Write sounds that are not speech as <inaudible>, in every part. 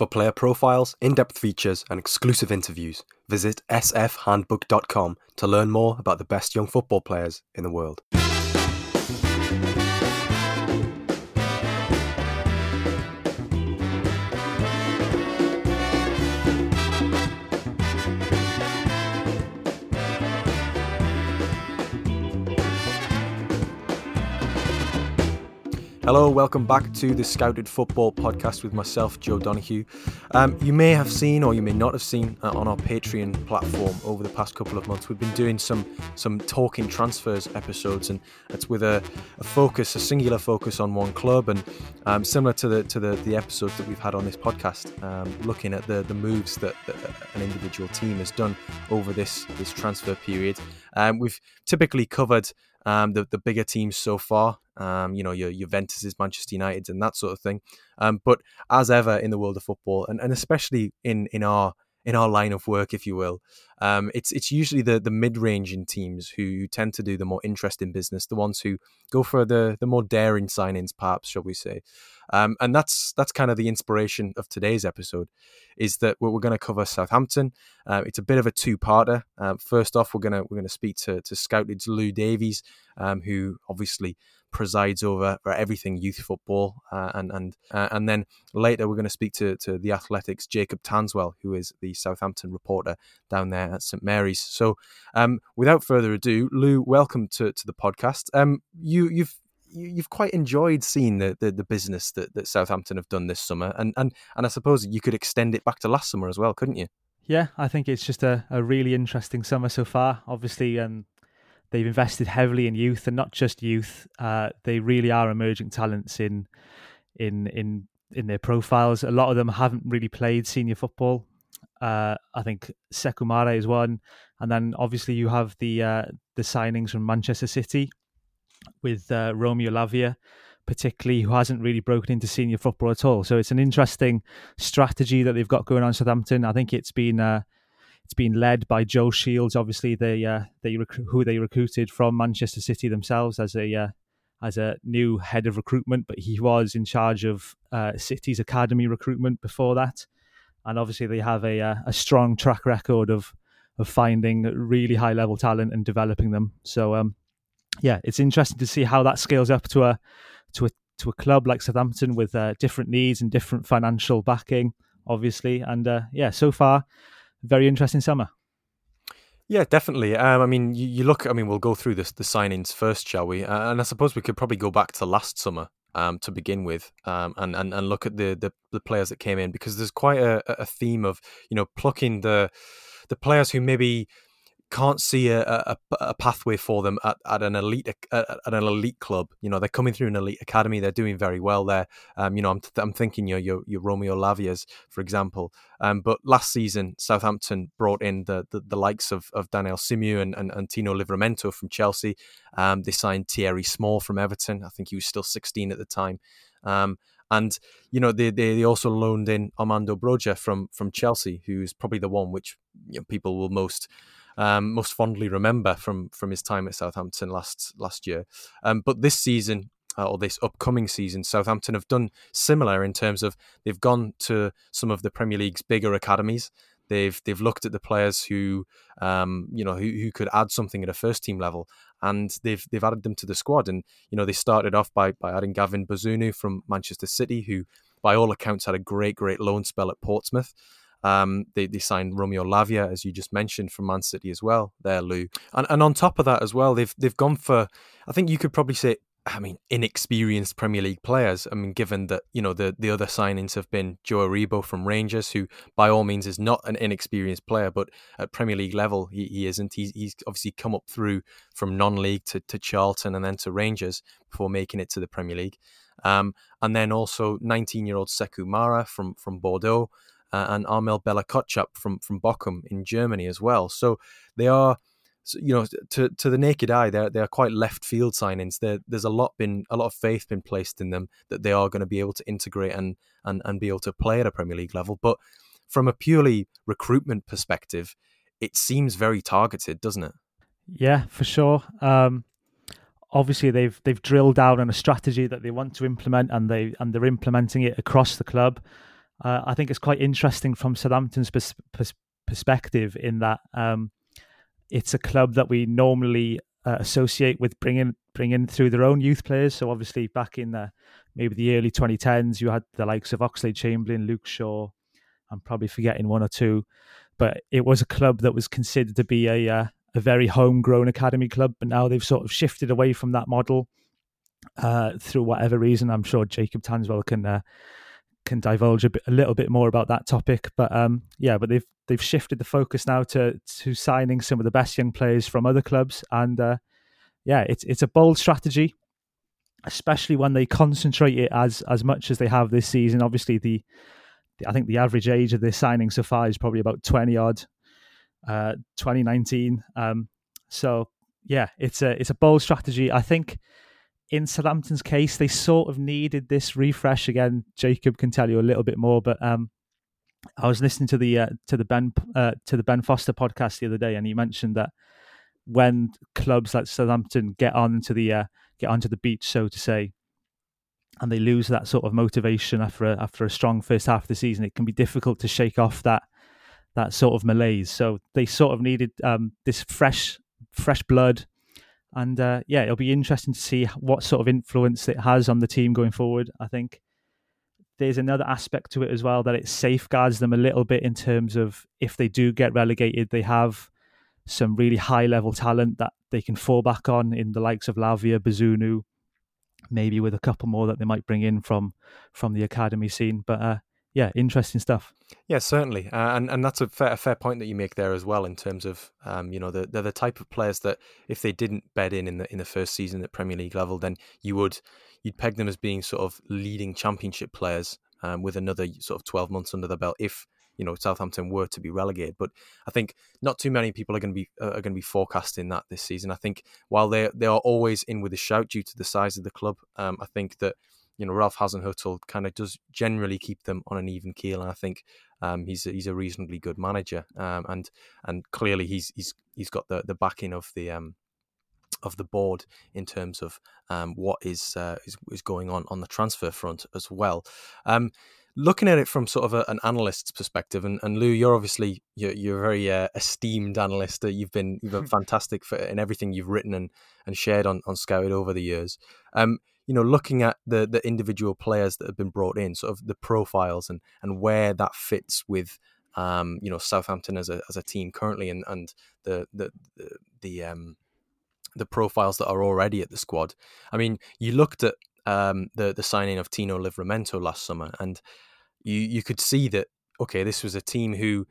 For player profiles, in depth features, and exclusive interviews, visit sfhandbook.com to learn more about the best young football players in the world. Hello, welcome back to the Scouted Football podcast with myself, Joe Donahue. Um, you may have seen, or you may not have seen, uh, on our Patreon platform over the past couple of months, we've been doing some some talking transfers episodes, and it's with a, a focus, a singular focus on one club, and um, similar to the to the, the episodes that we've had on this podcast, um, looking at the the moves that, that, an individual team has done over this this transfer period. Um, we've typically covered um, the the bigger teams so far. Um, you know, your Juventus, is Manchester United, and that sort of thing. Um, but as ever in the world of football, and, and especially in in our in our line of work, if you will, um, it's it's usually the the mid ranging teams who tend to do the more interesting business, the ones who go for the the more daring signings, perhaps, shall we say? Um, and that's that's kind of the inspiration of today's episode, is that we're, we're going to cover Southampton. Uh, it's a bit of a two-parter. Uh, first off, we're gonna we're gonna speak to to Scouted's Llew Davies, um, who obviously presides over for everything youth football, uh, and and uh, and then later we're going to speak to to the Athletics Jacob Tanswell, who is the Southampton reporter down there at St Mary's. So, um, without further ado, Llew, welcome to to the podcast. Um, you you've you've quite enjoyed seeing the, the, the, business that, that Southampton have done this summer, and, and and I suppose you could extend it back to last summer as well, couldn't you? Yeah, I think it's just a, a really interesting summer so far. Obviously, um, they've invested heavily in youth, and not just youth. Uh, they really are emerging talents in in in in their profiles. A lot of them haven't really played senior football. Uh, I think Sekou Mara is one, and then obviously you have the uh, the signings from Manchester City with uh, Romeo Lavia, particularly who hasn't really broken into senior football at all. So it's an interesting strategy that they've got going on Southampton. I think it's been uh, it's been led by Joe Shields, obviously they uh, they rec- who they recruited from Manchester City themselves as a uh, as a new head of recruitment, but he was in charge of uh, City's academy recruitment before that, and obviously they have a uh, a strong track record of of finding really high level talent and developing them. So um, yeah, it's interesting to see how that scales up to a to a to a club like Southampton with uh, different needs and different financial backing, obviously, and uh, yeah, so far very interesting summer. Yeah, definitely. Um, I mean, you, you, look. I mean, we'll go through this the signings first, shall we? Uh, and I suppose we could probably go back to last summer um, to begin with, um, and, and and look at the, the, the players that came in because there's quite a, a theme of you know plucking the the players who maybe can't see a, a, a, pathway for them at, at an elite at, an elite club. You know, they're coming through an elite academy. They're doing very well there. Um, you know, I'm, I'm thinking your, your, your Romeo Lavias, for example. Um, but last season, Southampton brought in the the, the likes of, of Daniel Simeu and, and, and Tino Livramento from Chelsea. Um, they signed Thierry Small from Everton. I think he was still 16 at the time. Um, and you know they, they, they also loaned in Armando Broja from from Chelsea, who's probably the one which you know, people will most um, most fondly remember from from his time at Southampton last last year. Um, but this season uh, or this upcoming season, Southampton have done similar in terms of they've gone to some of the Premier League's bigger academies. They've they've looked at the players who um, you know who, who could add something at a first team level, and they've they've added them to the squad. And you know they started off by by adding Gavin Bazunu from Manchester City, who by all accounts had a great great loan spell at Portsmouth. Um, they, they signed Romeo Lavia, as you just mentioned, from Man City as well. There, Llew, and and on top of that as well, they've they've gone for. I think you could probably say I mean, inexperienced Premier League players. I mean, given that you know the the other signings have been Joe Aribo from Rangers, who by all means is not an inexperienced player, but at Premier League level he, he isn't. He's, he's obviously come up through from non-league to, to Charlton and then to Rangers before making it to the Premier League. Um, and then also 19-year-old Sekou Mara from from Bordeaux, uh, and Armel Bella-Kotchap from from Bochum in Germany as well. So they are, you know, to to the naked eye, they're they are quite left field signings. There, there's a lot been a lot of faith been placed in them that they are going to be able to integrate and and and be able to play at a Premier League level. But from a purely recruitment perspective, it seems very targeted, doesn't it? Yeah, for sure. Um, obviously, they've they've drilled down on a strategy that they want to implement, and they and they're implementing it across the club. Uh, I think it's quite interesting from Southampton's pers- pers- perspective in that um, it's a club that we normally uh, associate with bringing bringing through their own youth players. So obviously back in the maybe the early 2010s, you had the likes of Oxlade-Chamberlain, Luke Shaw. I'm probably forgetting one or two, but it was a club that was considered to be a uh, a very homegrown academy club. But now they've sort of shifted away from that model uh, through whatever reason. I'm sure Jacob Tanswell can uh, can divulge a, bit, a little bit more about that topic. But um, yeah, but they've they've shifted the focus now to to signing some of the best young players from other clubs, and uh, yeah, it's it's a bold strategy, especially when they concentrate it as as much as they have this season. Obviously, the, the I think the average age of this signing so far is probably about twenty odd, uh, twenty nineteen. Um, so yeah, it's a it's a bold strategy. I think in Southampton's case, they sort of needed this refresh again. Jacob can tell you a little bit more, but um, I was listening to the uh, to the Ben uh, to the Ben Foster podcast the other day, and he mentioned that when clubs like Southampton get onto the uh, get onto the beach, so to say, and they lose that sort of motivation after a, after a strong first half of the season, it can be difficult to shake off that that sort of malaise. So they sort of needed um, this fresh fresh blood, and uh, yeah, it'll be interesting to see what sort of influence it has on the team going forward. I think there's another aspect to it as well that it safeguards them a little bit in terms of if they do get relegated, they have some really high level talent that they can fall back on in the likes of Lavia, Bazunu, maybe with a couple more that they might bring in from from the academy scene. But uh, yeah, interesting stuff. Yeah, certainly, uh, and and that's a fair, a fair point that you make there as well in terms of um, you know the, they're the type of players that if they didn't bed in in the in the first season at Premier League level, then you would you'd peg them as being sort of leading championship players um, with another sort of 12 months under the belt if you know Southampton were to be relegated. But I think not too many people are going to be uh, are going to be forecasting that this season. I think while they they are always in with a shout due to the size of the club, um, I think that you know Ralph Hasenhüttl kind of does generally keep them on an even keel, and I think um, he's a, he's a reasonably good manager, um, and and clearly he's he's he's got the the backing of the um, of the board in terms of um, what is, uh, is, is going on on the transfer front as well. Um, looking at it from sort of a, an analyst's perspective, and, and Llew, you're obviously you're, you're a very uh, esteemed analyst. You've been you've been <laughs> fantastic for in everything you've written and, and shared on on Scout over the years. You know, looking at the the individual players that have been brought in, sort of the profiles and and where that fits with um, you know Southampton as a as a team currently, and and the the the, the um the profiles that are already at the squad. I mean, you looked at um, the the signing of Tino Livramento last summer, and you you could see that okay, this was a team who,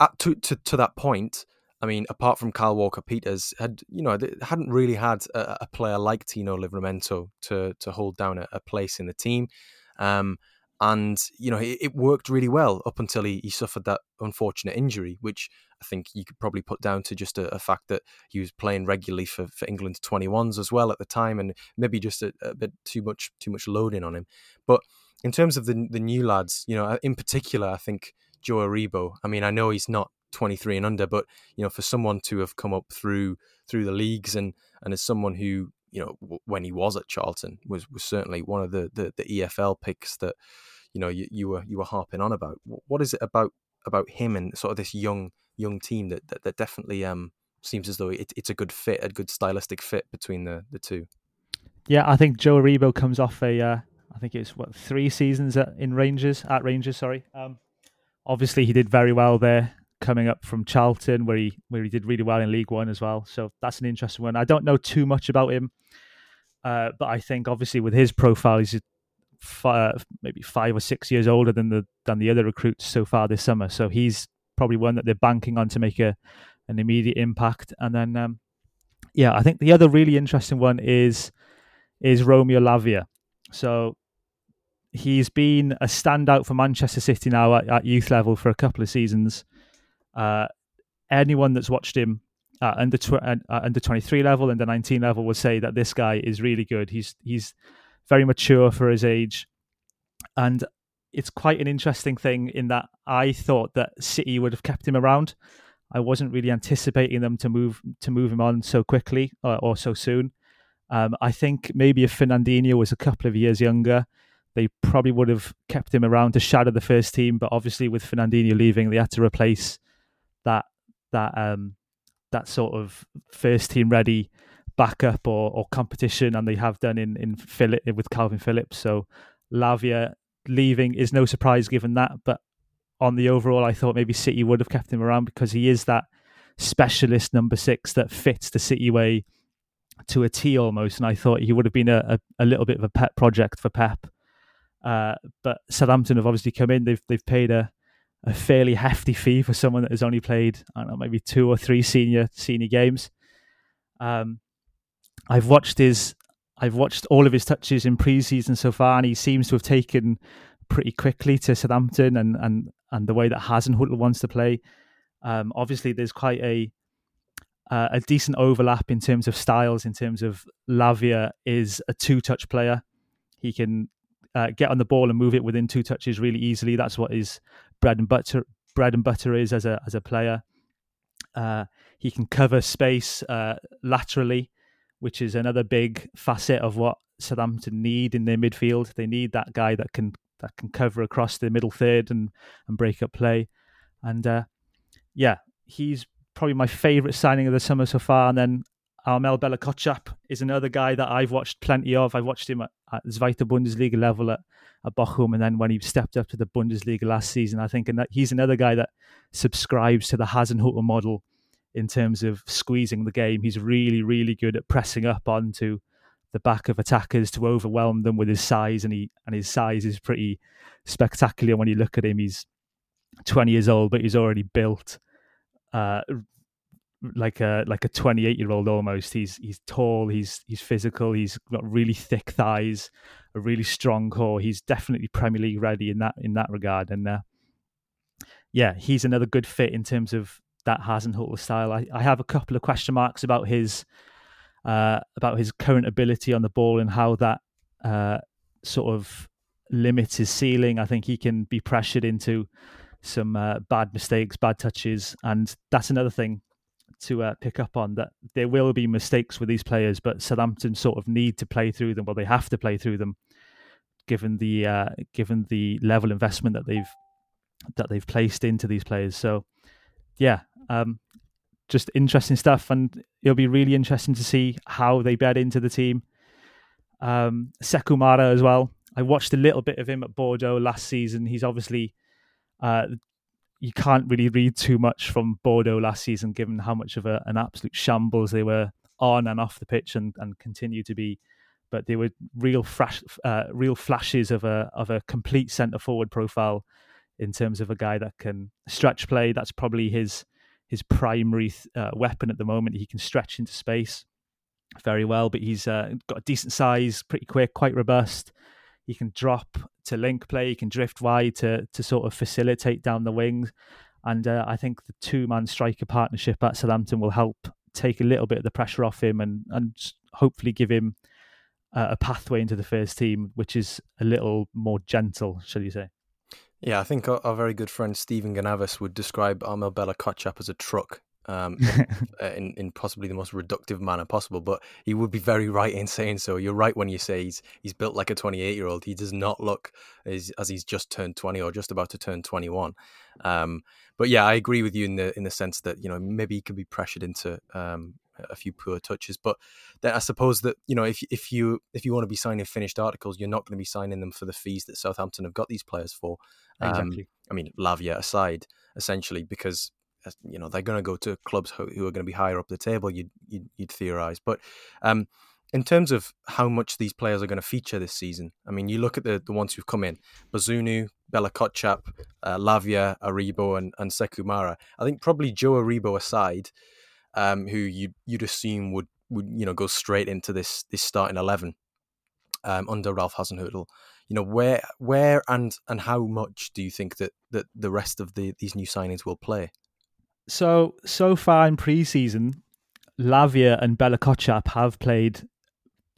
at to to, to that point, I mean, apart from Kyle Walker Peters, had you know hadn't really had a, a player like Tino Livramento to to hold down a, a place in the team. Um, and you know it, it, worked really well up until he, he suffered that unfortunate injury, which I think you could probably put down to just a, a fact that he was playing regularly for, for England's 21s as well at the time, and maybe just a, a bit too much too much loading on him. But in terms of the the new lads, you know, in particular, I think Joe Aribo. I mean, I know he's not 23 and under, but you know, for someone to have come up through through the leagues and and as someone who you know when he was at Charlton was was certainly one of the the, the EFL picks that you know you, you were you were harping on about. What is it about about him and sort of this young young team that that, that definitely um seems as though it, it's a good fit, a good stylistic fit between the the two. Yeah, I think Joe Aribo comes off a uh, I think it's what three seasons at, in Rangers at Rangers. Sorry, um, obviously he did very well there, coming up from Charlton, where he where he did really well in League One as well. So that's an interesting one. I don't know too much about him, uh, but I think obviously with his profile, he's five, maybe five or six years older than the than the other recruits so far this summer. So he's probably one that they're banking on to make a an immediate impact. And then, um, yeah, I think the other really interesting one is is Romeo Lavia. So he's been a standout for Manchester City now at, at youth level for a couple of seasons. Uh, anyone that's watched him under tw- uh, under twenty three level, and the nineteen level, will say that this guy is really good. He's he's very mature for his age, and it's quite an interesting thing in that I thought that City would have kept him around. I wasn't really anticipating them to move to move him on so quickly or, or so soon. Um, I think maybe if Fernandinho was a couple of years younger, they probably would have kept him around to shadow the first team. But obviously, with Fernandinho leaving, they had to replace that that um, that sort of first team ready backup or, or competition, and they have done in in Philip with Kalvin Phillips. So Lavia leaving is no surprise given that, but on the overall, I thought maybe City would have kept him around because he is that specialist number six that fits the City way to a T almost. And I thought he would have been a, a, a little bit of a pet project for Pep. Uh, but Southampton have obviously come in. They've they've paid a, a fairly hefty fee for someone that has only played I don't know maybe two or three senior senior games. Um, I've watched his I've watched all of his touches in pre-season so far, and he seems to have taken pretty quickly to Southampton and and and the way that Hasenhüttl wants to play. Um, obviously, there's quite a uh, a decent overlap in terms of styles. In terms of Lavia is a two-touch player. He can uh, get on the ball and move it within two touches really easily. That's what his bread and butter bread and butter is as a as a player. Uh, he can cover space uh, laterally, which is another big facet of what Southampton need in their midfield. They need that guy that can that can cover across the middle third and and break up play. And uh, yeah, he's probably my favourite signing of the summer so far. And then Armel Bella-Kotchap is another guy that I've watched plenty of. I've watched him at, at Zweite Bundesliga level at, at Bochum, and then when he stepped up to the Bundesliga last season, I think and that he's another guy that subscribes to the Hasenhüttl model in terms of squeezing the game. He's really, really good at pressing up onto the back of attackers to overwhelm them with his size, and he and his size is pretty spectacular when you look at him. He's 20 years old, but he's already built uh, like a like a 28 year old almost. He's he's tall, he's he's physical, he's got really thick thighs, a really strong core. He's definitely Premier League ready in that in that regard, and uh, yeah, he's another good fit in terms of that Hasenhüttl style. I, I have a couple of question marks about his uh, about his current ability on the ball and how that uh, sort of limits his ceiling. I think he can be pressured into some uh, bad mistakes, bad touches, and that's another thing to uh, pick up on that there will be mistakes with these players, but Southampton sort of need to play through them. Well, they have to play through them, given the uh, given the level investment that they've that they've placed into these players. So, yeah, um, just interesting stuff, and it'll be really interesting to see how they bed into the team. Um, Sekou Mara as well. I watched a little bit of him at Bordeaux last season. He's obviously uh, you can't really read too much from Bordeaux last season, given how much of a, an absolute shambles they were on and off the pitch, and, and continue to be. But they were real flash, uh, real flashes of a of a complete centre forward profile in terms of a guy that can stretch play. That's probably his his primary uh, weapon at the moment. He can stretch into space very well, but he's uh, got a decent size, pretty quick, quite robust. He can drop to link play. He can drift wide to to sort of facilitate down the wings. And uh, I think the two man striker partnership at Southampton will help take a little bit of the pressure off him and and hopefully give him uh, a pathway into the first team, which is a little more gentle, shall you say? Yeah, I think our, our very good friend Stephen Ganavis would describe Armel Bella-Kotchap as a truck um, <laughs> uh, in, in possibly the most reductive manner possible. But he would be very right in saying so. You're right when you say he's he's built like a 28 year old. He does not look as, as he's just turned 20 or just about to turn 21. Um, but yeah, I agree with you in the in the sense that you know maybe he could be pressured into um, a few poor touches. But then I suppose that you know if if you if you want to be signing finished articles, you're not going to be signing them for the fees that Southampton have got these players for. Um, exactly. I mean, Lavia aside, essentially, because you know they're going to go to clubs who, are going to be higher up the table. You'd you'd, you'd theorize, but um, in terms of how much these players are going to feature this season, I mean, you look at the the ones who've come in: Bazunu, Bella-Kotchap, uh, Lavia, Aribo, and and Sekou Mara. I think probably Joe Aribo aside, um, who you you'd assume would would you know go straight into this this starting eleven um, under Ralph Hasenhüttl. You know where where and and how much do you think that that the rest of the these new signings will play? So so far in pre-season, Lavia and Bella-Kotchap have played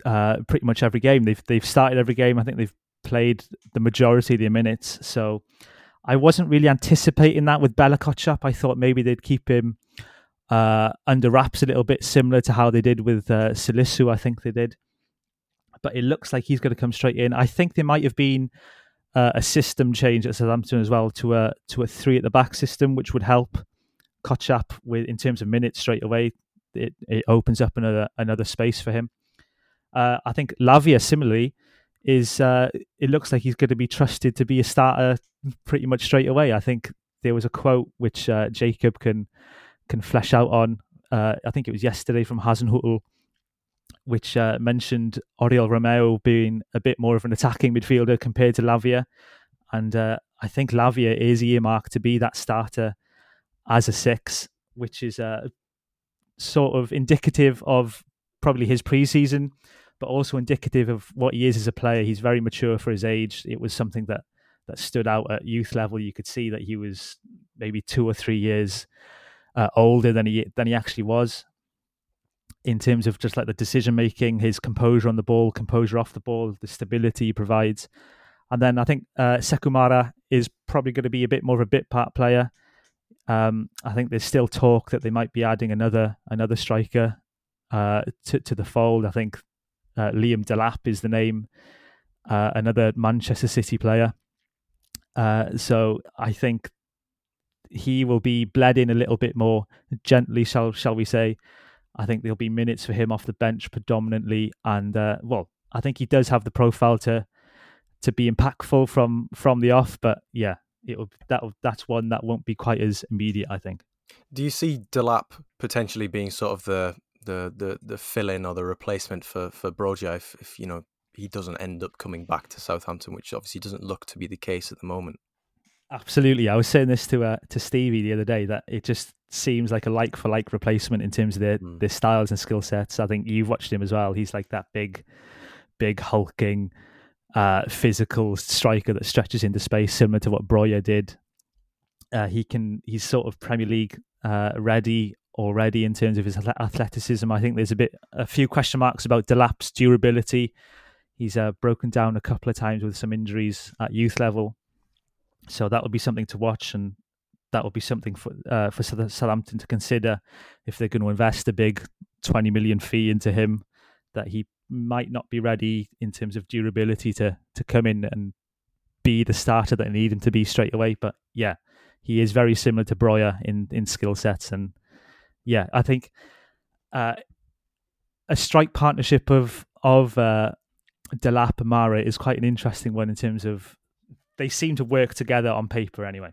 uh, pretty much every game. They've they've started every game. I think they've played the majority of the minutes. So I wasn't really anticipating that with Bella-Kotchap. I thought maybe they'd keep him uh, under wraps a little bit, similar to how they did with uh, Salisu. I think they did. but it looks like he's going to come straight in. I think there might have been uh, a system change at Southampton as well to a to a three at the back system, which would help Kochap with in terms of minutes straight away. It it opens up another another space for him. Uh, I think Lavia similarly is uh, it looks like he's going to be trusted to be a starter pretty much straight away. I think there was a quote which uh, Jacob can can flesh out on. Uh, I think it was yesterday from Hasenhüttl, which uh, mentioned Oriol Romeu being a bit more of an attacking midfielder compared to Lavia, and uh, I think Lavia is earmarked to be that starter as a six, which is uh, sort of indicative of probably his preseason, but also indicative of what he is as a player. He's very mature for his age. It was something that that stood out at youth level. You could see that he was maybe two or three years uh, older than he than he actually was in terms of just like the decision making, his composure on the ball, composure off the ball, the stability he provides. And then I think uh, Sekou Mara is probably going to be a bit more of a bit part player. Um, I think there's still talk that they might be adding another another striker uh, to to the fold. I think uh, Liam Delap is the name, uh, another Manchester City player. Uh, so I think he will be bled in a little bit more gently, shall shall we say? I think there'll be minutes for him off the bench predominantly, and uh, well, I think he does have the profile to to be impactful from from the off. But yeah, it'll that that's one that won't be quite as immediate. I think. Do you see Delap potentially being sort of the the the the fill in or the replacement for for Broja if, if you know he doesn't end up coming back to Southampton, which obviously doesn't look to be the case at the moment. Absolutely, I was saying this to uh, to Stevie the other day that it just seems like a like for like replacement in terms of their mm. their styles and skill sets. I think you've watched him as well. He's like that big, big hulking, uh, physical striker that stretches into space, similar to what Broja did. Uh, he can he's sort of Premier League uh, ready already in terms of his athleticism. I think there's a bit a few question marks about Delap's durability. He's uh, broken down a couple of times with some injuries at youth level. So that would be something to watch, and that would be something for uh, for Southampton to consider if they're going to invest a big twenty million fee into him. That he might not be ready in terms of durability to to come in and be the starter that they need him to be straight away. But yeah, he is very similar to Broja in in skill sets, and yeah, I think uh, a strike partnership of of uh, Delap and Mara is quite an interesting one in terms of they seem to work together on paper anyway.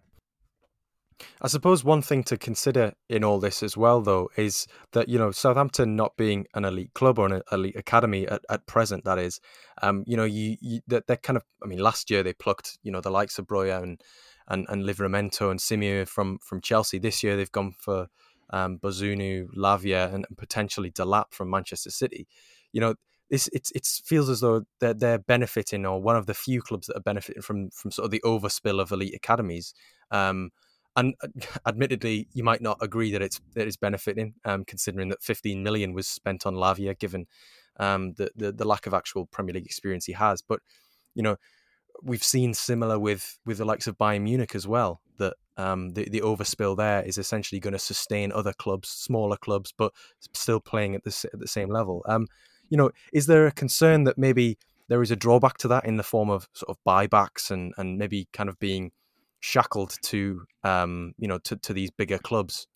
I suppose one thing to consider in all this as well, though, is that you know Southampton not being an elite club or an elite academy at, at present, that is, um, you know, you, you that they're kind of. I mean, last year they plucked you know the likes of Broja and and and Livramento and Simeu from from Chelsea. This year they've gone for um, Bazunu, Lavia, and, and potentially Delap from Manchester City. You know, this it it feels as though they're, they're benefiting or one of the few clubs that are benefiting from from sort of the overspill of elite academies. Um, and uh, <laughs> admittedly, you might not agree that it's that it's benefiting, um, considering that 15 million was spent on Lavia, given um, the, the the lack of actual Premier League experience he has. But you know, we've seen similar with with the likes of Bayern Munich as well. That um, the the overspill there is essentially going to sustain other clubs, smaller clubs, but still playing at the at the same level. Um, you know, is there a concern that maybe there is a drawback to that in the form of sort of buybacks and and maybe kind of being shackled to um, you know to, to these bigger clubs.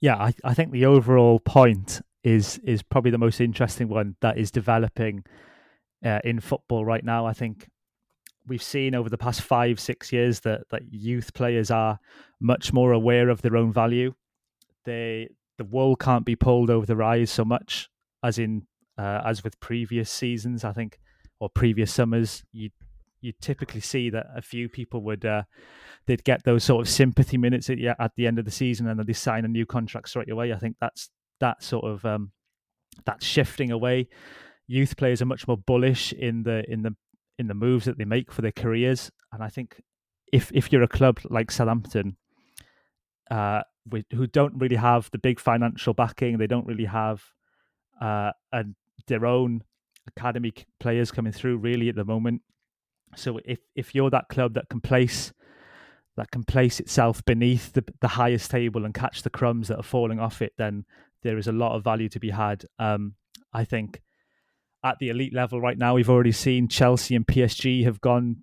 Yeah, I, I think the overall point is is probably the most interesting one that is developing uh, in football right now. I think we've seen over the past five six years that that youth players are much more aware of their own value. They the wool can't be pulled over their eyes so much as in uh, as with previous seasons. I think or previous summers. You you typically see that a few people would uh, they'd get those sort of sympathy minutes at, at the end of the season and then they sign a new contract straight away. I think that's that sort of um, that's shifting away. Youth players are much more bullish in the in the in the moves that they make for their careers, and I think if if you're a club like Southampton, uh, with, who don't really have the big financial backing, they don't really have uh, their own academy players coming through really at the moment. So if if you're that club that can place that can place itself beneath the the highest table and catch the crumbs that are falling off it, then there is a lot of value to be had. Um, I think at the elite level right now. We've already seen Chelsea and PSG have gone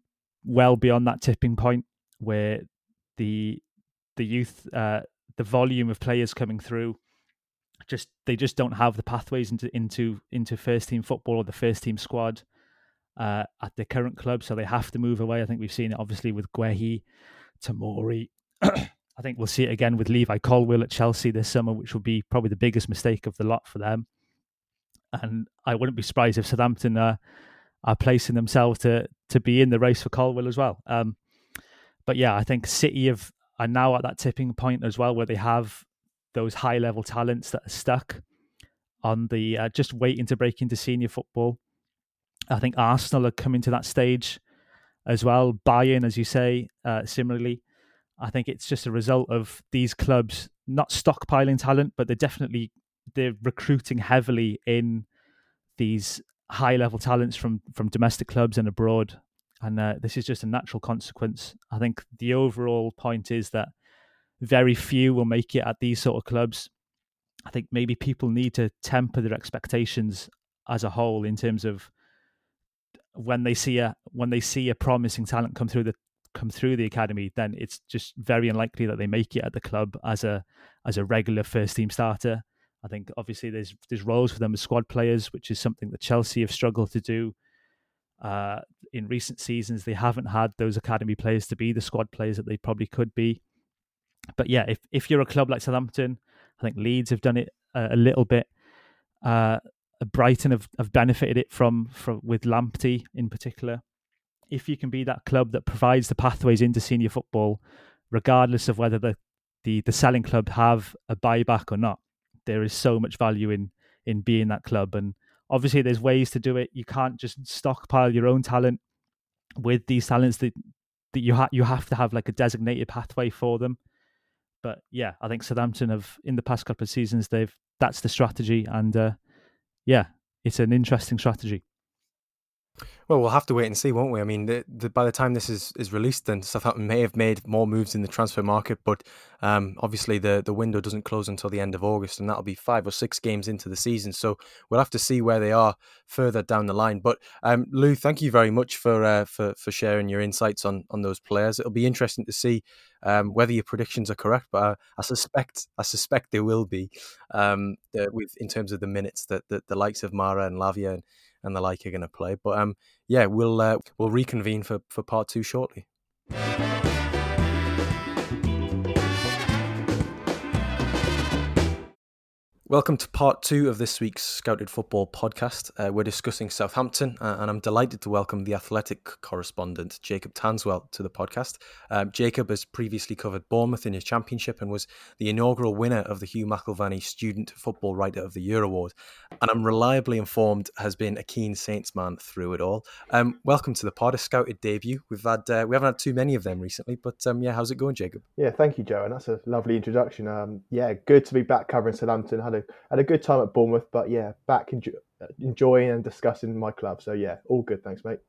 well beyond that tipping point where the the youth, uh, the volume of players coming through, just they just don't have the pathways into into into first team football or the first team squad uh, at their current club, so they have to move away. I think we've seen it obviously with Guehi, Tamori. <clears throat> I think we'll see it again with Levi Colwill at Chelsea this summer, which will be probably the biggest mistake of the lot for them. And I wouldn't be surprised if Southampton are placing themselves to to be in the race for Colwill as well. Um, but yeah, I think City have are now at that tipping point as well, where they have those high level talents that are stuck on the uh, just waiting to break into senior football. I think Arsenal are coming to that stage as well. Bayern, as you say, uh, similarly. I think it's just a result of these clubs not stockpiling talent, but they're definitely they're recruiting heavily in these high level talents from from domestic clubs and abroad and uh, this is just a natural consequence. I think the overall point is that very few will make it at these sort of clubs. I think maybe people need to temper their expectations as a whole in terms of when they see a when they see a promising talent come through the come through the academy, then it's just very unlikely that they make it at the club as a as a regular first team starter. I think obviously there's there's roles for them as squad players, which is something that Chelsea have struggled to do uh, in recent seasons, they haven't had those academy players to be the squad players that they probably could be. But yeah, if, if you're a club like Southampton, I think Leeds have done it a, a little bit. Uh, Brighton have, have benefited it from, from with Lamptey in particular. If you can be that club that provides the pathways into senior football, regardless of whether the, the, the selling club have a buyback or not, there is so much value in in being that club. And obviously there's ways to do it. You can't just stockpile your own talent with these talents that that you have you have to have like a designated pathway for them. But yeah, I think Southampton have in the past couple of seasons they've that's the strategy and uh, yeah, it's an interesting strategy. Well, we'll have to wait and see, won't we? I mean, the, the, by the time this is, is released, then Southampton may have made more moves in the transfer market, but um, obviously the, the window doesn't close until the end of August, and that'll be five or six games into the season. So we'll have to see where they are further down the line. But um, Llew, thank you very much for uh, for for sharing your insights on on those players. It'll be interesting to see um, whether your predictions are correct, but I, I, suspect I suspect they will be um, with in terms of the minutes that, that the likes of Mara and Lavia and and the like are going to play. But um, yeah, we'll uh, we'll reconvene for for part two shortly. Welcome to part two of this week's Scouted Football podcast. Uh, we're discussing Southampton, uh, and I'm delighted to welcome the athletic correspondent, Jacob Tanswell, to the podcast. Um, Jacob has previously covered Bournemouth in his championship and was the inaugural winner of the Hugh McIlvanney Student Football Writer of the Year award. And I'm reliably informed has been a keen Saints man through it all. Um, welcome to the pod, a scouted debut. We've had uh, we haven't had too many of them recently, but um, yeah, how's it going, Jacob? Yeah, thank you, Joe, and that's a lovely introduction. Um, yeah, good to be back covering Southampton. Had a had a good time at Bournemouth, but yeah, back enjoy, enjoying and discussing my club. So yeah, all good. Thanks, mate.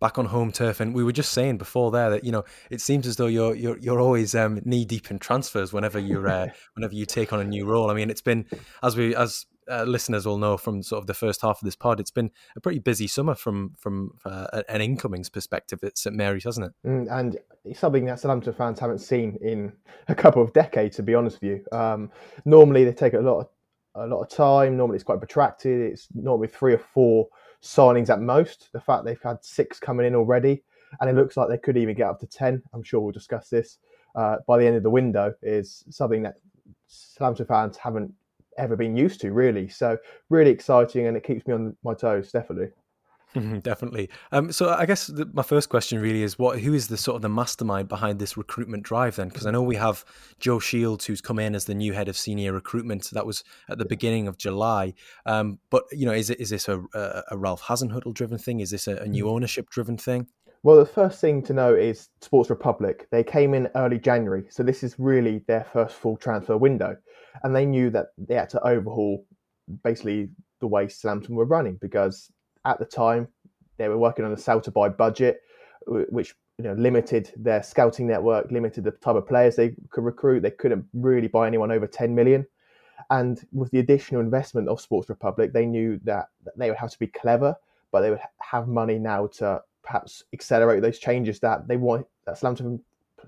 Back on home turf, and we were just saying before there that you know it seems as though you're you're you're always um, knee deep in transfers whenever you're uh, <laughs> whenever you take on a new role. I mean, it's been as we as uh, listeners will know from sort of the first half of this pod, it's been a pretty busy summer from from uh, an incomings perspective at St Mary's, hasn't it? Mm, and something that Southampton fans haven't seen in a couple of decades, to be honest with you. Um, normally, they take a lot of a lot of time. Normally, it's quite protracted. It's normally three or four signings at most. The fact they've had six coming in already, and it looks like they could even get up to ten. I'm sure we'll discuss this uh, by the end of the window. Is something that Southampton fans haven't ever been used to, really. So really exciting, and it keeps me on my toes, definitely. Definitely. Um, so I guess the, my first question really is what who is the sort of the mastermind behind this recruitment drive then? Because I know we have Joe Shields who's come in as the new head of senior recruitment. That was at the beginning of July. Um, but you know, is it is this a, a Ralph Hasenhüttl driven thing? Is this a, a new mm. ownership driven thing? Well, the first thing to know is Sports Republic. They came in early January, so this is really their first full transfer window, and they knew that they had to overhaul basically the way Southampton were running because at the time they were working on a sell to buy budget, which you know limited their scouting network, limited the type of players they could recruit. They couldn't really buy anyone over 10 million, And with the additional investment of Sports Republic, they knew that they would have to be clever, but they would have money now to perhaps accelerate those changes that they want that Southampton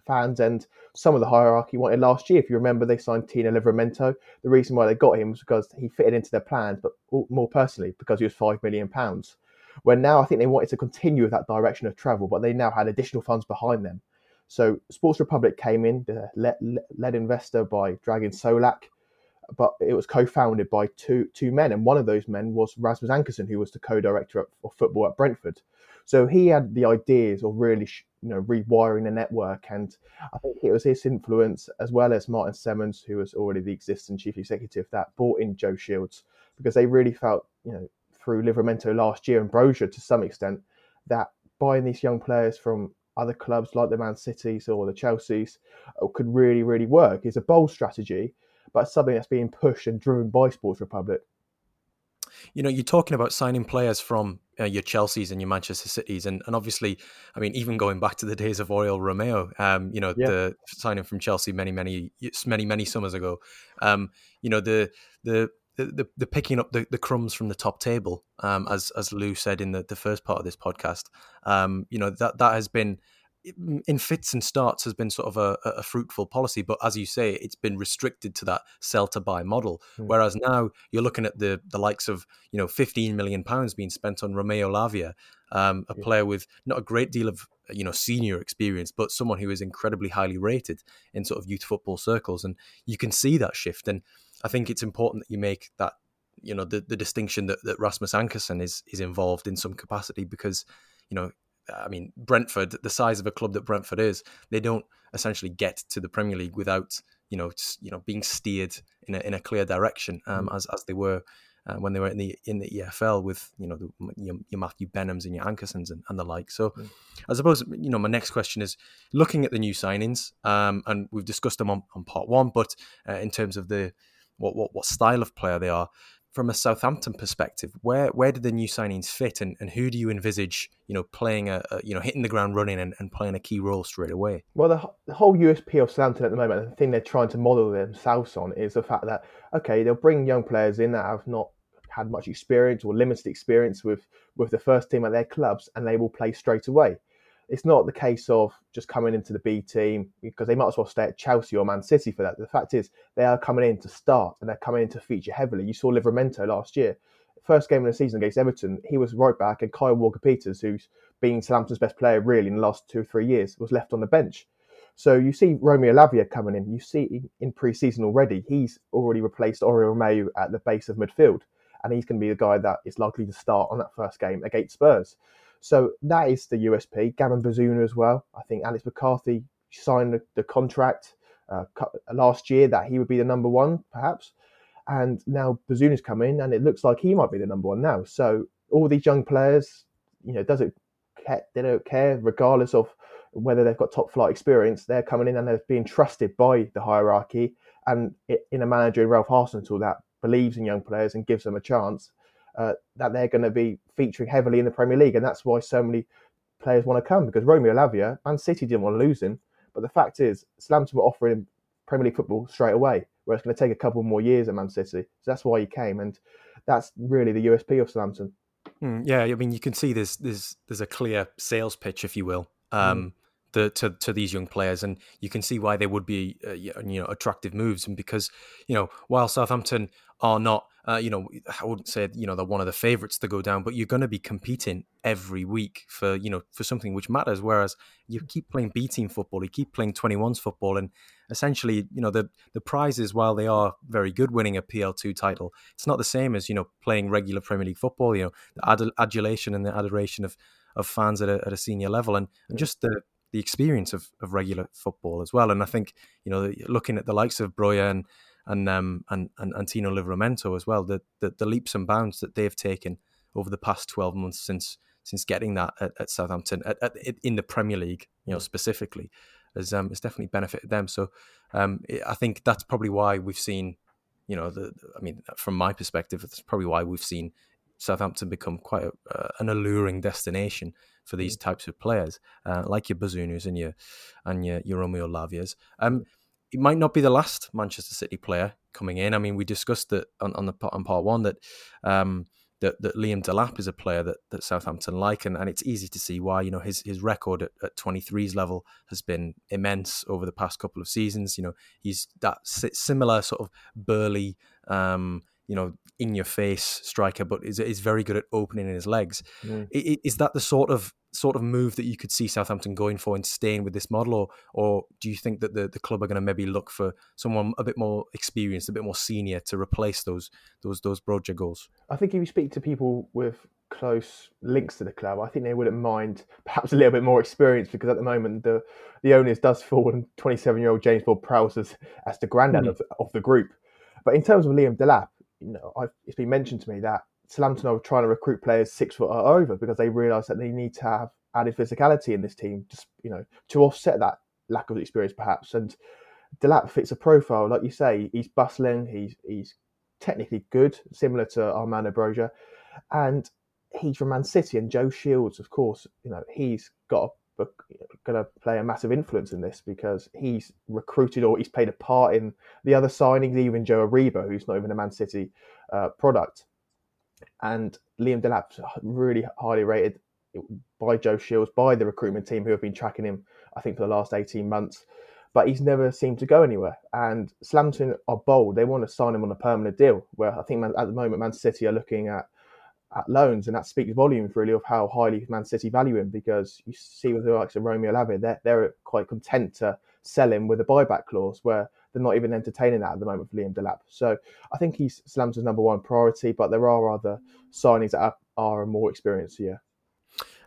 fans and some of the hierarchy wanted last year. If you remember, they signed Tino Livramento. The reason why they got him was because he fitted into their plans, but more personally because he was five million pounds. Where now I think they wanted to continue with that direction of travel, but they now had additional funds behind them. So Sports Republic came in, the led, led investor by Dragan Solak, but it was co-founded by two two men, and one of those men was Rasmus Ankersen, who was the co-director of football at Brentford. So he had the ideas of really, you know, rewiring the network, and I think it was his influence as well as Martin Semmens, who was already the existing chief executive, that brought in Joe Shields because they really felt, you know, through Livramento last year and Brozier to some extent, that buying these young players from other clubs like the Man Cities or the Chelseas uh, could really, really work. It's a bold strategy, but something that's being pushed and driven by Sports Republic. You know, you're talking about signing players from uh, your Chelseas and your Manchester Cities, and, and obviously, I mean, even going back to the days of Oriol Romeu, um, you know, yeah. the signing from Chelsea many, many, many, many summers ago. Um, you know, the the the, the, picking up the, the crumbs from the top table, um, as as Llew said in the, the first part of this podcast, um, you know that that has been in fits and starts has been sort of a, a, fruitful policy, but as you say, it's been restricted to that sell to buy model. Mm. Whereas now you're looking at the the likes of you know 15 million pounds being spent on Romeo Lavia, um, a yeah. player with not a great deal of you know senior experience, but someone who is incredibly highly rated in sort of youth football circles, and you can see that shift. And I think it's important that you make that you know the, the distinction that, that Rasmus Ankersen is is involved in some capacity because you know I mean, Brentford, the size of a club that Brentford is, they don't essentially get to the Premier League without you know you know being steered in a, in a clear direction um, mm. as as they were uh, when they were in the in the EFL with you know the, your, your Matthew Benhams and your Ankersens and, and the like. So, mm. I suppose you know my next question is looking at the new signings, um, and we've discussed them on, on part one, but uh, in terms of the what, what what style of player they are, from a Southampton perspective, where where do the new signings fit, and, and who do you envisage, you know, playing a, a you know hitting the ground running and, and playing a key role straight away? Well, the, the whole USP of Southampton at the moment, the thing they're trying to model themselves on, is the fact that okay, they'll bring young players in that have not had much experience or limited experience with with the first team at their clubs, and they will play straight away it's not the case of just coming into the B team because they might as well stay at Chelsea or Man City for that. The fact is, they are coming in to start and they're coming in to feature heavily. You saw Livramento last year, first game of the season against Everton, he was right back, and Kyle Walker Peters, who's been Southampton's best player really in the last two or three years, was left on the bench. So you see Romeo Lavia coming in. You see in pre-season already, he's already replaced Oriol Romeu at the base of midfield, and he's going to be the guy that is likely to start on that first game against Spurs. So that is the USP. Gavin Bazunu as well. I think Alex McCarthy signed the, the contract uh, last year that he would be the number one, perhaps. And now Bazunu's come in, and it looks like he might be the number one now. So all these young players, you know, does it they don't care regardless of whether they've got top flight experience. They're coming in and they're being trusted by the hierarchy and in a manager in Ralph Hasenhüttl that believes in young players and gives them a chance uh, that they're going to be featuring heavily in the Premier League, and that's why so many players want to come because Romeo Lavia, Man City didn't want to lose him, but the fact is, Southampton were offering him Premier League football straight away, where it's going to take a couple more years at Man City. So that's why he came, and that's really the USP of Southampton. Mm, yeah, I mean, you can see there's there's there's a clear sales pitch, if you will. Um, mm. The, to to these young players, and you can see why they would be uh, you know attractive moves, and because you know while Southampton are not uh, you know, I wouldn't say you know they're one of the favourites to go down, but you're going to be competing every week for you know for something which matters. Whereas you keep playing B team football, you keep playing 21s football, and essentially, you know, the the prizes while they are very good, winning a PL2 title, it's not the same as you know playing regular Premier League football. You know, the ad- adulation and the adoration of of fans at a, at a senior level, and, and just the the experience of, of regular football as well. And I think you know, looking at the likes of Broja and and um, and, and, and Tino Livramento as well. The, the, the leaps and bounds that they've taken over the past twelve months since since getting that at, at Southampton at, at, in the Premier League, you know specifically, has um, has definitely benefited them. So um, I think that's probably why we've seen, you know, the I mean, from my perspective, that's probably why we've seen Southampton become quite a, uh, an alluring destination for these mm. types of players, uh, like your Bazunus and your and your, your Romeo Lavias. Um, he might not be the last Manchester City player coming in. I mean, we discussed that on, on the on part one that um, that, that Liam Delap is a player that, that Southampton like, and, and it's easy to see why. You know, his his record at, at 23's level has been immense over the past couple of seasons. You know, he's that similar sort of burly, um, you know, in your face striker, but is is very good at opening in his legs. Mm. Is, is that the sort of sort of move that you could see Southampton going for and staying with this model, or or do you think that the, the club are going to maybe look for someone a bit more experienced, a bit more senior to replace those those those Broja goals? I think if you speak to people with close links to the club, I think they wouldn't mind perhaps a little bit more experience because at the moment the the owners does fall on 27 year old James Ward-Prowse as, as the granddad mm. of, of the group. But in terms of Liam Delap, you know, I've, it's been mentioned to me that Southampton are trying to recruit players six foot or over because they realise that they need to have added physicality in this team, just you know, to offset that lack of experience perhaps. And Delap fits a profile, like you say, he's bustling, he's he's technically good, similar to Armando Broja, and he's from Man City. And Joe Shields, of course, you know, he's got going to play a massive influence in this because he's recruited or he's played a part in the other signings, even Joe Aribo, who's not even a Man City uh, product and Liam Delap's really highly rated by Joe Shields, by the recruitment team who have been tracking him, I think, for the last 18 months. But he's never seemed to go anywhere. And Southampton are bold. They want to sign him on a permanent deal, where I think at the moment Man City are looking at at loans, and that speaks volumes really of how highly Man City value him because you see with the likes of Romeo Lavia, they're, they're quite content to sell him with a buyback clause where they're not even entertaining that at the moment for Liam Delap. So I think he's Southampton's number one priority, but there are other signings that are, are more experienced here.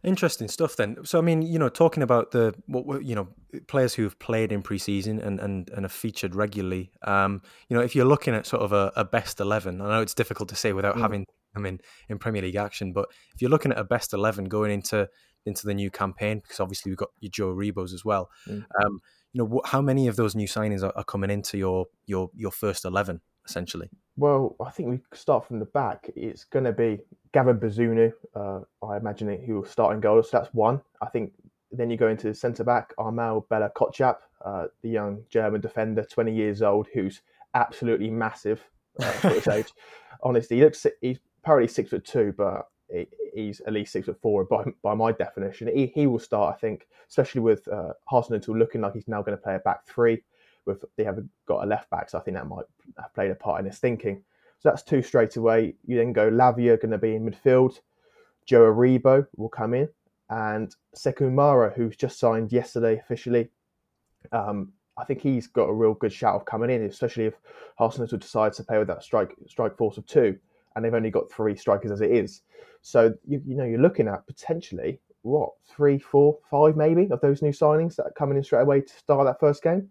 Interesting stuff then. So I mean, you know, talking about the what you know players who have played in preseason and and and have featured regularly. Um, you know, if you're looking at sort of a, a best eleven, I know it's difficult to say without mm. having them in in Premier League action, but if you're looking at a best eleven going into into the new campaign, because obviously we've got your Joe Aribos as well. Mm. Um, you know, how many of those new signings are, are coming into your your your first eleven essentially? Well, I think we start from the back. It's going to be Gavin Bazunu. Uh, I imagine he will start in goal. So that's one. I think then you go into centre back, Armel Bella Kotchap, uh, the young German defender, 20 years old, who's absolutely massive uh, for his <laughs> age. Honestly, he looks he's apparently six foot two, but he's at least six foot four by, by my definition. He, he will start, I think, especially with uh, looking like he's now going to play a back three. With they haven't got a left back, so I think that might have played a part in his thinking. So that's two straight away. You then go Lavia going to be in midfield. Joe Aribo will come in, and Sekou Mara, who's just signed yesterday officially. Um, I think he's got a real good shout of coming in, especially if Hasenhüttl decides to play with that strike strike force of two and they've only got three strikers as it is. So you, you know you're looking at potentially what three, four, five maybe of those new signings that are coming in straight away to start that first game.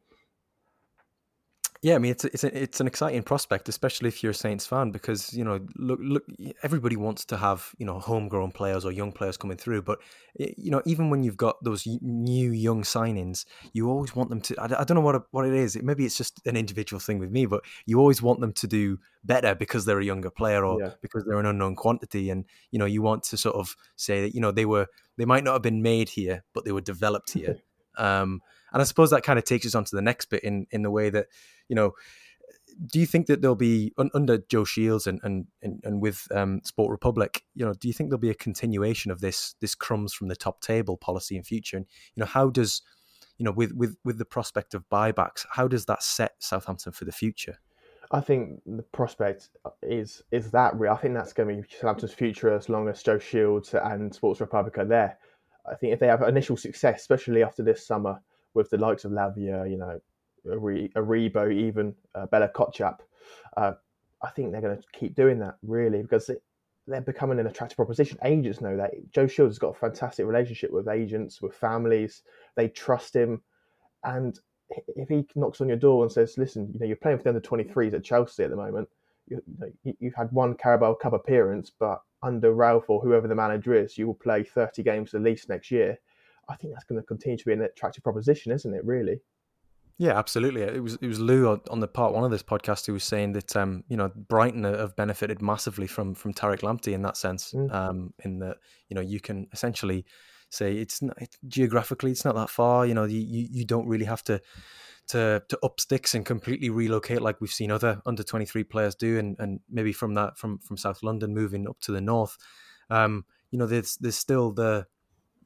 Yeah, I mean it's it's a, it's an exciting prospect, especially if you're a Saints fan, because you know look look everybody wants to have you know homegrown players or young players coming through, but you know even when you've got those new young signings, you always want them to. I, I don't know what what it is. Maybe it's just an individual thing with me, but you always want them to do better because they're a younger player or yeah. because they're an unknown quantity, and you know you want to sort of say that you know they were they might not have been made here, but they were developed here. <laughs> um, and I suppose that kind of takes us on to the next bit in in the way that you know do you think that there'll be under Joe Shields and and and, with um, Sport Republic, you know, do you think there'll be a continuation of this this crumbs from the top table policy in future? And you know, how does you know with with with the prospect of buybacks, how does that set Southampton for the future? I think the prospect is is that real. I think that's going to be Southampton's future as long as Joe Shields and Sports Republic are there. I think if they have initial success, especially after this summer with the likes of Lavia, you know, Aribo, even uh, Bella Kotchap, uh, I think they're going to keep doing that really because it, they're becoming an attractive proposition. Agents know that. Joe Shields has got a fantastic relationship with agents, with families. They trust him, and if he knocks on your door and says, "Listen, you know, you're playing for the under 23s at Chelsea at the moment. You, you know, you've had one Carabao Cup appearance, but under Ralph or whoever the manager is, you will play 30 games at least next year." I think that's going to continue to be an attractive proposition, isn't it? Really. Yeah, absolutely. It was it was Llew on the part one of this podcast who was saying that um, you know Brighton have benefited massively from from Tariq Lamptey in that sense. Mm. Um, in that you know you can essentially say it's not, it, geographically it's not that far. You know you, you, you don't really have to to to up sticks and completely relocate like we've seen other under 23 players do and and maybe from that from from South London moving up to the north um you know there's there's still the,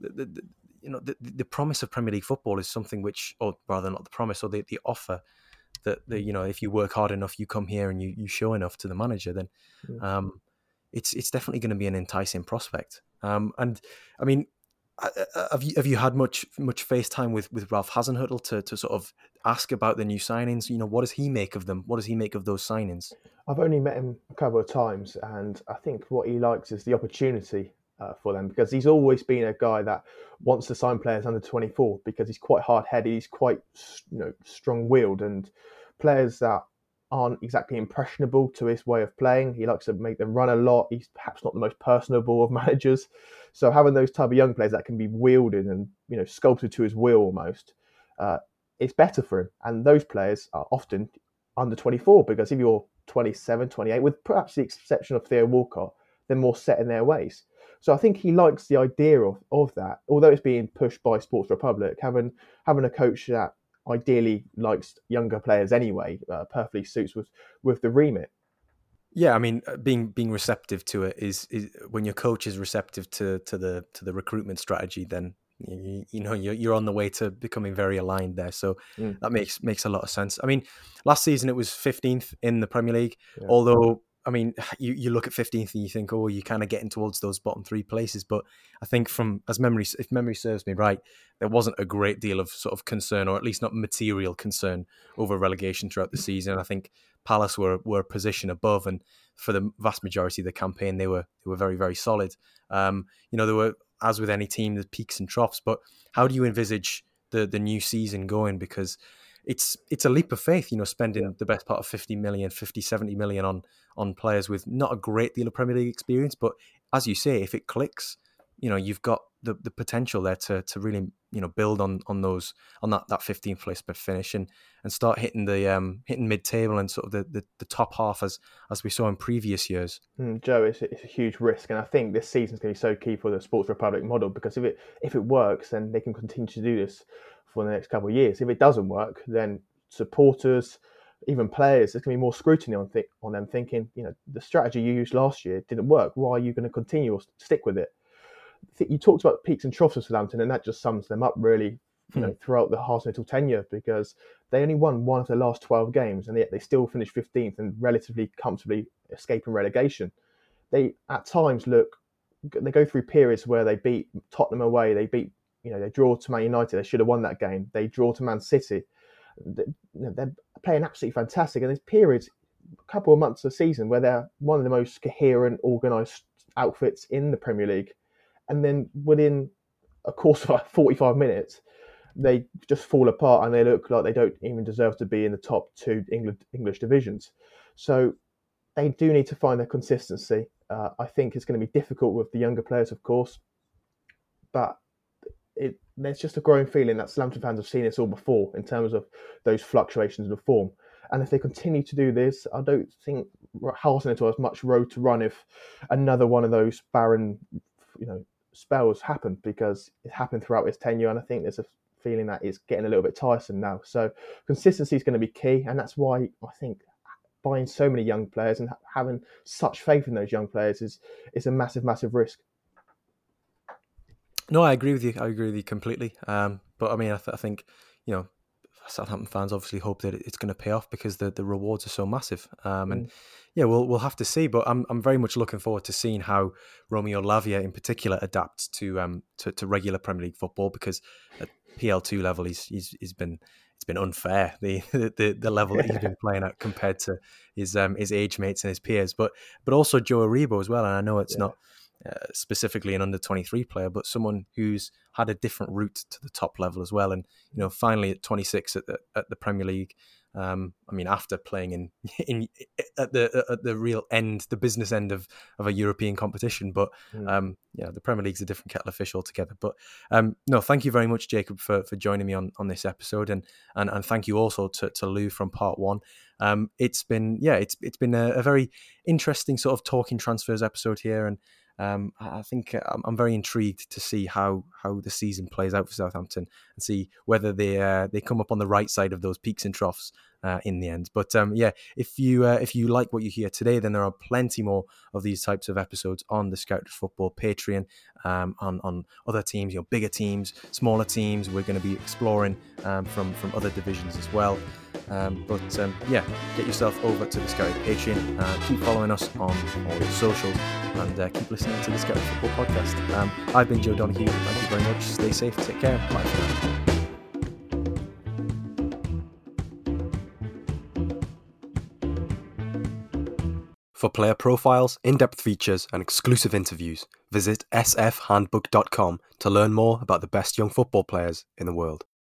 the, the you know the, the promise of Premier League football is something which or rather not the promise or the, the offer that the, you know if you work hard enough you come here and you, you show enough to the manager then mm. um it's it's definitely going to be an enticing prospect um and I mean have you have you had much much FaceTime with with Ralph Hasenhüttl to to sort of ask about the new signings? You know, what does he make of them? What does he make of those signings? I've only met him a couple of times, and I think what he likes is the opportunity uh, for them because he's always been a guy that wants to sign players under 24 because he's quite hard headed, he's quite you know strong willed, and players that aren't exactly impressionable to his way of playing. He likes to make them run a lot. He's perhaps not the most personable of <laughs> managers. So having those type of young players that can be wielded and you know sculpted to his will almost, uh, it's better for him. And those players are often under 24 because if you're 27, 28, with perhaps the exception of Theo Walcott, they're more set in their ways. So I think he likes the idea of, of that, although it's being pushed by Sports Republic, having having a coach that ideally likes younger players anyway, uh, perfectly suits with with the remit. Yeah, I mean, uh, being being receptive to it is is when your coach is receptive to to the to the recruitment strategy, then you, you know you're you're on the way to becoming very aligned there. So mm. that makes makes a lot of sense. I mean, last season it was fifteenth in the Premier League, yeah. although I mean, <sighs> you, you look at 15th and you think, oh, you're kind of getting towards those bottom three places. But I think from as memory, if memory serves me right, there wasn't a great deal of sort of concern, or at least not material concern over relegation throughout the season. I think Palace were were a position above, and for the vast majority of the campaign, they were they were very very solid. Um, you know, there were as with any team, the peaks and troughs. But how do you envisage the the new season going? Because it's it's a leap of faith, you know, spending yeah. the best part of 50 million, 50, 70 million on on players with not a great deal of Premier League experience. But as you say, if it clicks, you know, you've got the, the potential there to to really, you know, build on on those on that, that 15th place finish and and start hitting the um hitting mid table and sort of the, the, the, top half as as we saw in previous years. Mm, Joe, it's, it's a huge risk, and I think this season's going to be so key for the Sports Republic model because if it if it works, then they can continue to do this for the next couple of years. If it doesn't work, then supporters, even players, there's going to be more scrutiny on th- on them thinking, you know, the strategy you used last year didn't work. Why are you going to continue or stick with it? You talked about peaks and troughs of Southampton, and that just sums them up really, you know, hmm. throughout the Hasenhüttl tenure because they only won one of the last 12 games, and yet they still finished 15th and relatively comfortably escaping relegation. They at times look, they go through periods where they beat Tottenham away, they beat you know, they draw to Man United. They should have won that game. They draw to Man City. They're playing absolutely fantastic. And there's periods, a couple of months of season, where they're one of the most coherent, organised outfits in the Premier League. And then within a course of like <laughs> 45 minutes, they just fall apart and they look like they don't even deserve to be in the top two England English divisions. So they do need to find their consistency. Uh, I think it's going to be difficult with the younger players, of course, but it, there's just a growing feeling that Southampton fans have seen this all before in terms of those fluctuations of the form. And if they continue to do this, I don't think Hasenhüttl has much road to run if another one of those barren, you know, spells happen because it happened throughout his tenure. And I think there's a feeling that it's getting a little bit tiresome now. So consistency is going to be key, and that's why I think buying so many young players and having such faith in those young players is is a massive, massive risk. No, I agree with you. I agree with you completely. Um, but I mean, I, th- I, think you know, Southampton fans obviously hope that it's going to pay off because the, the rewards are so massive. Um, and mm. yeah, we'll we'll have to see. But I'm I'm very much looking forward to seeing how Romeo Lavia in particular adapts to um to, to regular Premier League football because at PL two level he's he's he's been it's been unfair <laughs> the the, the level that he's been <laughs> playing at compared to his um his age mates and his peers. But but also Joe Aribo as well. And I know it's yeah. not uh, specifically an under 23 player, but someone who's had a different route to the top level as well. And, you know, finally at 26 at the, at the Premier League, um, I mean, after playing in, <laughs> in at the at the real end, the business end of, of a European competition, but mm. um, yeah, the Premier League's a different kettle of fish altogether. But um, no, thank you very much, Jacob, for, for joining me on, on this episode, and, and and thank you also to, to Llew from part one. Um, it's been yeah, it's it's been a, a very interesting sort of talking transfers episode here, and um, I think uh, I'm, very intrigued to see how how the season plays out for Southampton and see whether they uh, they come up on the right side of those peaks and troughs uh, in the end. But um, yeah, if you uh, if you like what you hear today, then there are plenty more of these types of episodes on the Scouted Football Patreon, um, on on other teams, you know, bigger teams, smaller teams. We're going to be exploring um, from from other divisions as well. Um, but um, yeah, get yourself over to the Scouted Patreon. Uh, keep following us on all the socials and uh, keep listening to the Scouted Football Podcast. Um, I've been Joe Donahue. Thank you very much. Stay safe. Take care. Bye for now. For player profiles, in depth features, and exclusive interviews, visit sfhandbook.com to learn more about the best young football players in the world.